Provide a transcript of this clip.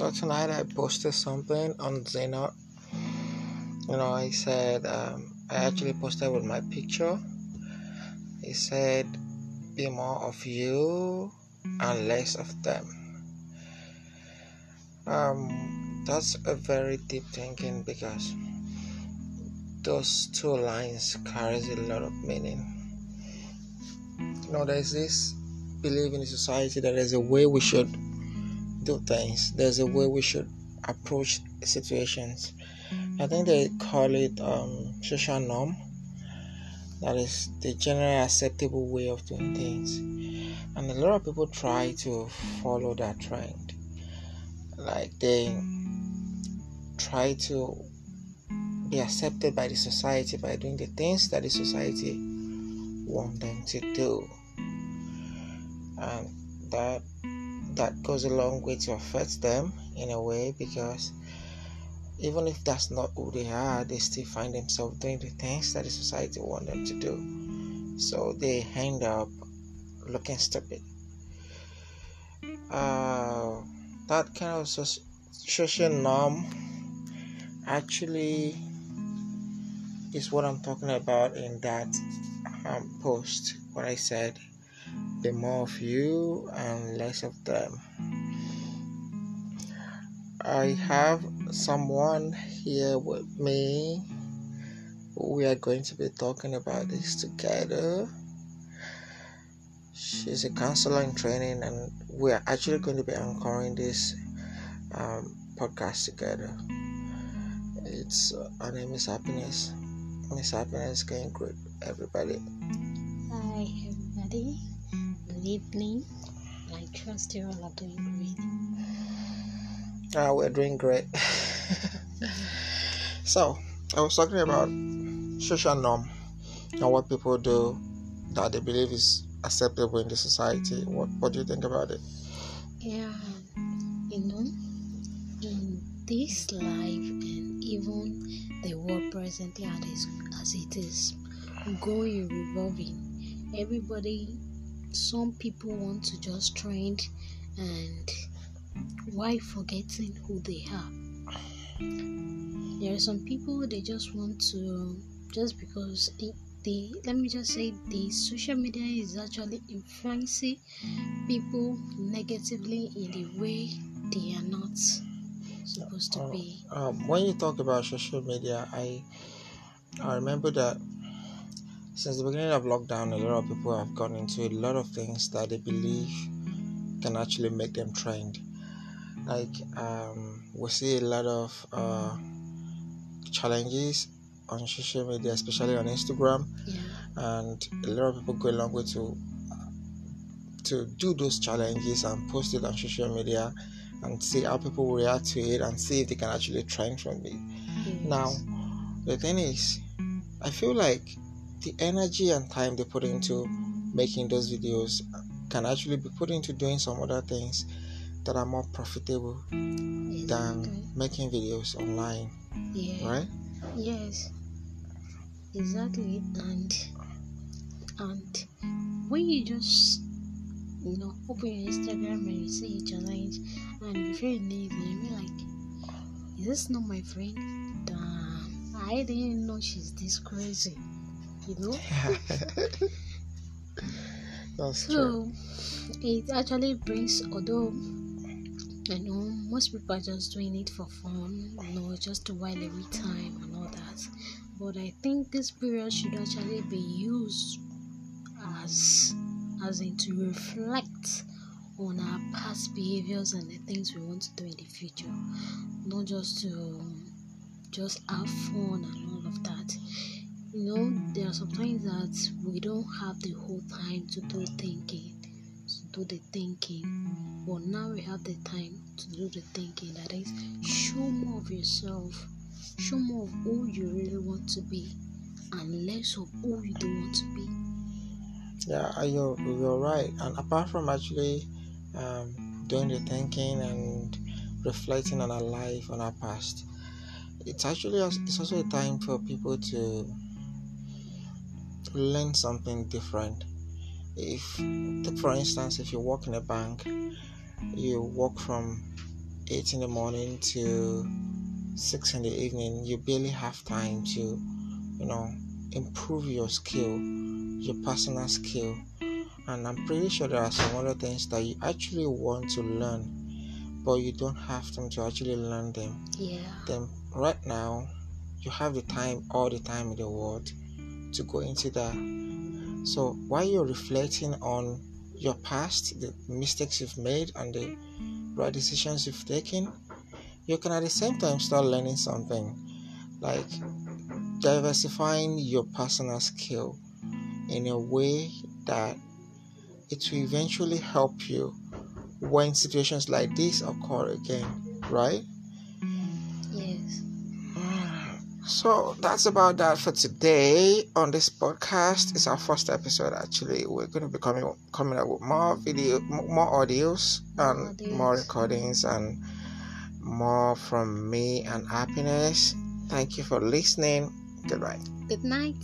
So tonight I posted something on Zena. You know, I said um, I actually posted with my picture. He said, "Be more of you and less of them." Um, that's a very deep thinking because those two lines carries a lot of meaning. You know, there's this belief in society that there's a way we should do things. There's a way we should approach situations. I think they call it um, social norm. That is the general acceptable way of doing things. And a lot of people try to follow that trend. Like they try to be accepted by the society by doing the things that the society want them to do. And that that goes a long way to affect them in a way because even if that's not who they are, they still find themselves doing the things that the society want them to do. So they end up looking stupid. Uh, that kind of social norm actually is what I'm talking about in that um, post. What I said the more of you and less of them. I have someone here with me. We are going to be talking about this together. She's a counselor in training, and we are actually going to be anchoring this um, podcast together. It's uh, her name is Happiness. Miss Happiness, going great, everybody. Hi, everybody good evening. I trust you all are doing great. Ah, we're doing great. so, I was talking about social norm and what people do that they believe is acceptable in the society. What What do you think about it? Yeah, you know, in this life and even the world presently as, as it is going revolving, everybody some people want to just trend and why forgetting who they are? There are some people they just want to just because it, the let me just say the social media is actually influencing people negatively in the way they are not supposed to be. um, when you talk about social media i i remember that since the beginning of lockdown, a lot of people have gone into a lot of things that they believe can actually make them trend. Like um, we see a lot of uh, challenges on social media, especially on Instagram, yeah. and a lot of people go a long way to to do those challenges and post it on social media and see how people react to it and see if they can actually trend from it. Yes. Now, the thing is, I feel like the energy and time they put into making those videos can actually be put into doing some other things that are more profitable exactly. than making videos online. Yeah. Right? Yes. Exactly. And and when you just you know open your Instagram and you see a challenge and before you know it you're like is this not my friend? Damn I didn't know she's this crazy you know. That's so it actually brings although I know most people are just doing it for fun, you know, just to while away time and all that. But I think this period should actually be used as as in to reflect on our past behaviors and the things we want to do in the future. Not just to just have fun and all of that you know there are sometimes that we don't have the whole time to do thinking to do the thinking but now we have the time to do the thinking. That is show more of yourself show more of who you really want to be and less of who you don't want to be. Yeah you're, you're right. And apart from actually um, doing the thinking and reflecting on our life on our past it's actually it's also a time for people to learn something different. If, for instance, if you work in a bank, you work from 8 in the morning to 6 in the evening, you barely have time to, you know, improve your skill, your personal skill. And I'm pretty sure there are some other things that you actually want to learn, but you don't have time to actually learn them. Yeah. Then, right now, you have the time, all the time in the world, to go into that. So, while you're reflecting on your past, the mistakes you've made, and the right decisions you've taken, you can at the same time start learning something like diversifying your personal skill in a way that it will eventually help you when situations like this occur again, right? Yes. So that's about that for today on this podcast. It's our first episode actually. We're going to be coming coming up with more video, more audios and Audios. more recordings and more from me and happiness. Thank you for listening. Goodbye. Good night.